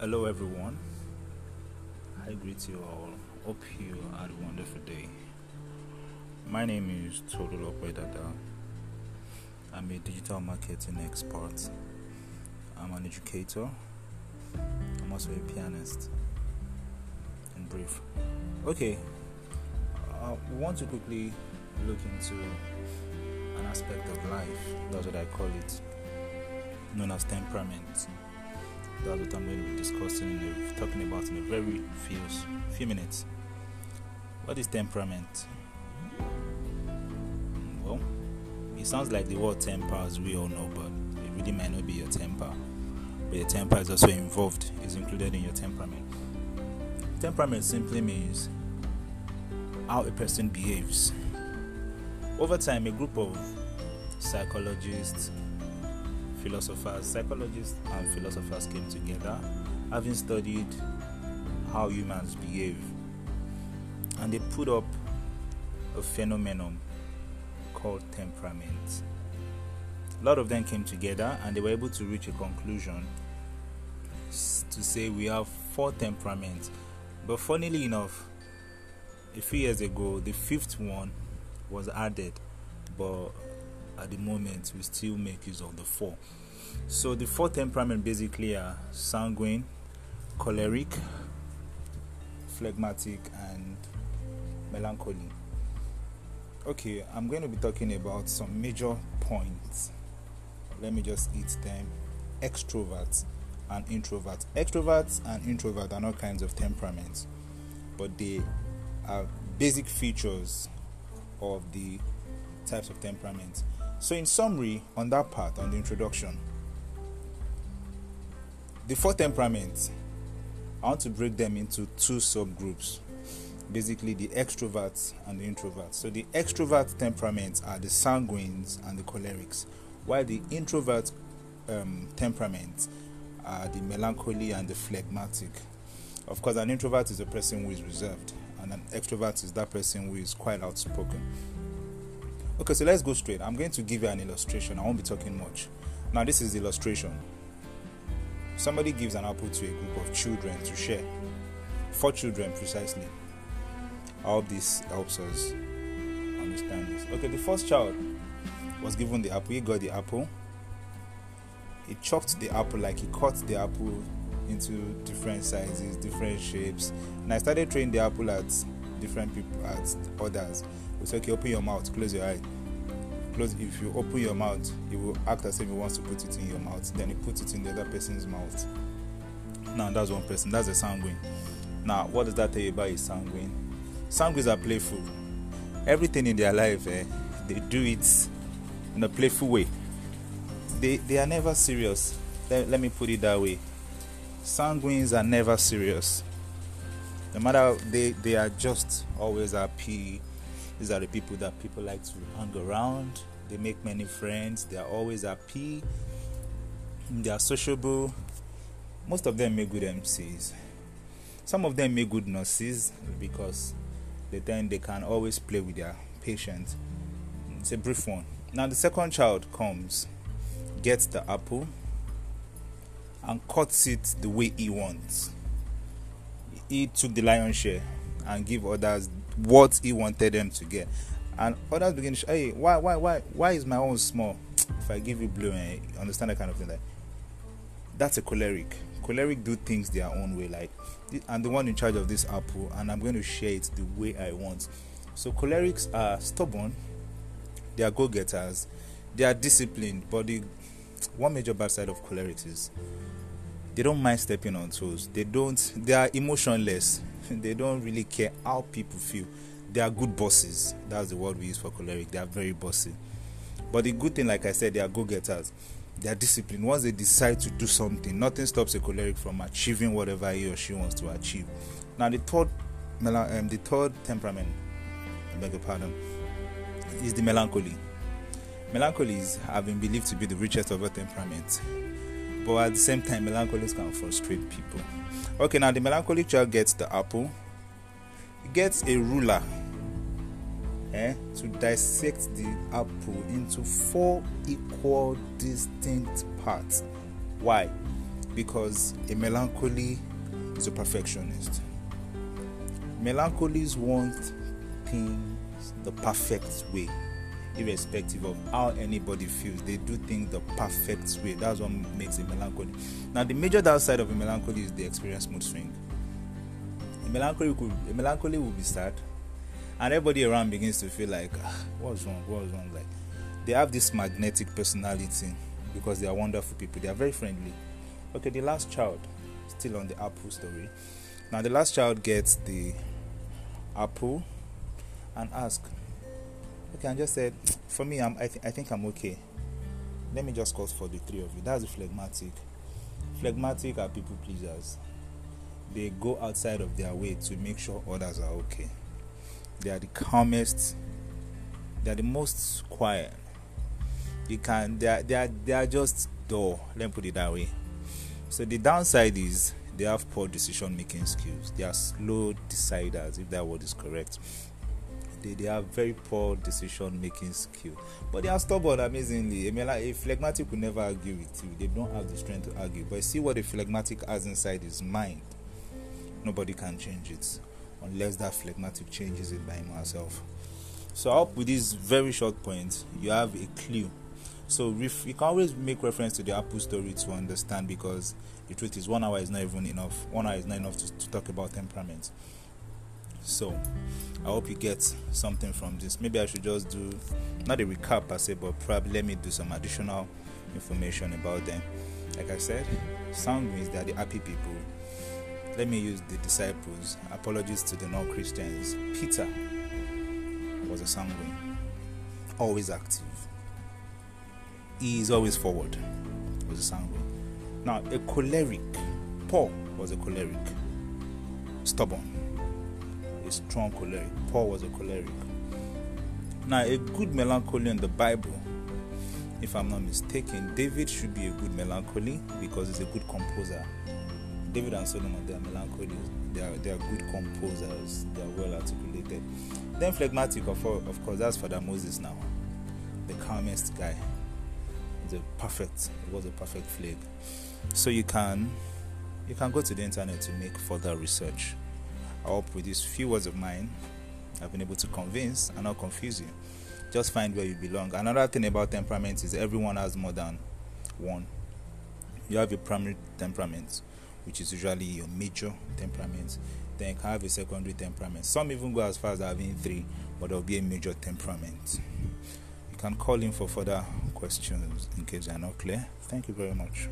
Hello, everyone. I greet you all. Hope you had a wonderful day. My name is Todolo Dada. I'm a digital marketing expert. I'm an educator. I'm also a pianist. In brief. Okay, uh, we want to quickly look into an aspect of life. That's what I call it, known as temperament. That's what I'm going to be discussing, and talking about in a very few few minutes. What is temperament? Well, it sounds like the word temper, as we all know, but it really might not be your temper. But your temper is also involved, is included in your temperament. Temperament simply means how a person behaves. Over time, a group of psychologists, philosophers, psychologists, and philosophers came together, having studied how humans behave, and they put up a phenomenon called temperament. A lot of them came together and they were able to reach a conclusion to say we have four temperaments. But funnily enough, a few years ago, the fifth one was added, but at the moment, we still make use of the four. So, the four temperament basically are sanguine, choleric, phlegmatic, and melancholy. Okay, I'm going to be talking about some major points. Let me just hit them extroverts and introverts. Extroverts and introverts are not kinds of temperaments, but they are basic features of the types of temperament. So, in summary, on that part, on the introduction, the four temperaments, I want to break them into two subgroups basically the extroverts and the introverts. So, the extrovert temperaments are the sanguines and the cholerics, while the introvert um, temperaments are the melancholy and the phlegmatic. Of course, an introvert is a person who is reserved, and an extrovert is that person who is quite outspoken. Okay, so let's go straight. I'm going to give you an illustration. I won't be talking much. Now, this is the illustration. Somebody gives an apple to a group of children to share. Four children, precisely. I hope this helps us understand this. Okay, the first child was given the apple. He got the apple. He chopped the apple like he cut the apple into different sizes, different shapes. And I started throwing the apple at different people, at others. Said, okay, open your mouth, close your eye. Close. If you open your mouth, he will act as if he wants to put it in your mouth. Then he puts it in the other person's mouth. Now that's one person. That's a sanguine. Now, what does that tell you about a sanguine? Sanguines are playful. Everything in their life, eh, they do it in a playful way. They they are never serious. Let, let me put it that way. Sanguines are never serious. No matter they they are just always happy. These are the people that people like to hang around. They make many friends. They are always happy. They are sociable. Most of them make good MCs. Some of them make good nurses because they then they can always play with their patients. It's a brief one. Now the second child comes, gets the apple, and cuts it the way he wants. He took the lion's share and give others what he wanted them to get. And others begin to hey, why, why, why, why is my own small? If I give you blue, eh, understand that kind of thing. Like, that's a choleric. Choleric do things their own way. Like, I'm the one in charge of this apple, and I'm going to share it the way I want. So cholerics are stubborn. They are go-getters. They are disciplined. But the one major bad side of cholerics is they don't mind stepping on toes. They don't. They are emotionless. they don't really care how people feel. They are good bosses. That's the word we use for choleric. They are very bossy. But the good thing, like I said, they are go-getters. They are disciplined. Once they decide to do something, nothing stops a choleric from achieving whatever he or she wants to achieve. Now, the third, um, the third temperament, I beg your pardon, is the melancholy. Melancholies have been believed to be the richest of all temperaments, but at the same time, melancholies can frustrate people. Okay, now the melancholic child gets the apple, he gets a ruler eh, to dissect the apple into four equal, distinct parts. Why? because a melancholy is a perfectionist. Melancholies want things the perfect way, irrespective of how anybody feels. They do things the perfect way. That's what makes a melancholy. Now, the major downside of a melancholy is the experience mood swing. A melancholy could, a melancholy will be sad, and everybody around begins to feel like, ah, what's wrong? What's wrong? Like they have this magnetic personality because they are wonderful people. They are very friendly. Okay, the last child, still on the apple story. Now, the last child gets the apple and ask, okay, and just said, for me, I'm, I, th- I think I'm okay. Let me just cut for the three of you. That's the phlegmatic. Phlegmatic are people pleasers. They go outside of their way to make sure others are okay. They are the calmest. They are the most quiet you can they are, they are they are just dull let me put it that way so the downside is they have poor decision making skills they are slow deciders if that word is correct they, they have very poor decision making skill. But they are stubborn amazingly. I mean, like, a phlegmatic will never argue with you. They don't have the strength to argue. But see what a phlegmatic has inside his mind. Nobody can change it unless that phlegmatic changes it by himself. So hope with this very short point you have a clue. So ref- you can always make reference to the Apple story to understand because the truth is one hour is not even enough. One hour is not enough to, to talk about temperament. So I hope you get something from this. Maybe I should just do not a recap per se, but probably let me do some additional information about them. Like I said, sanguines they are the happy people. Let me use the disciples. Apologies to the non-Christians. Peter was a sanguine, always active he is always forward. Was a sanguine. Now, a choleric. Paul was a choleric. Stubborn. A strong choleric. Paul was a choleric. Now, a good melancholy in the Bible, if I'm not mistaken, David should be a good melancholy because he's a good composer. David and Solomon, they are melancholy. They are, they are good composers. They are well articulated. Then phlegmatic, of, of course, that's Father Moses now, the calmest guy the perfect it was a perfect flag so you can you can go to the internet to make further research i hope with these few words of mine i've been able to convince and not confuse you. Just find where you belong. Another thing about temperament is everyone has more than one. You have your primary temperament which is usually your major temperament. Then you have a secondary temperament. Some even go as far as having three but there'll be a major temperament. You can call in for further questions in case they are not clear. Thank you very much.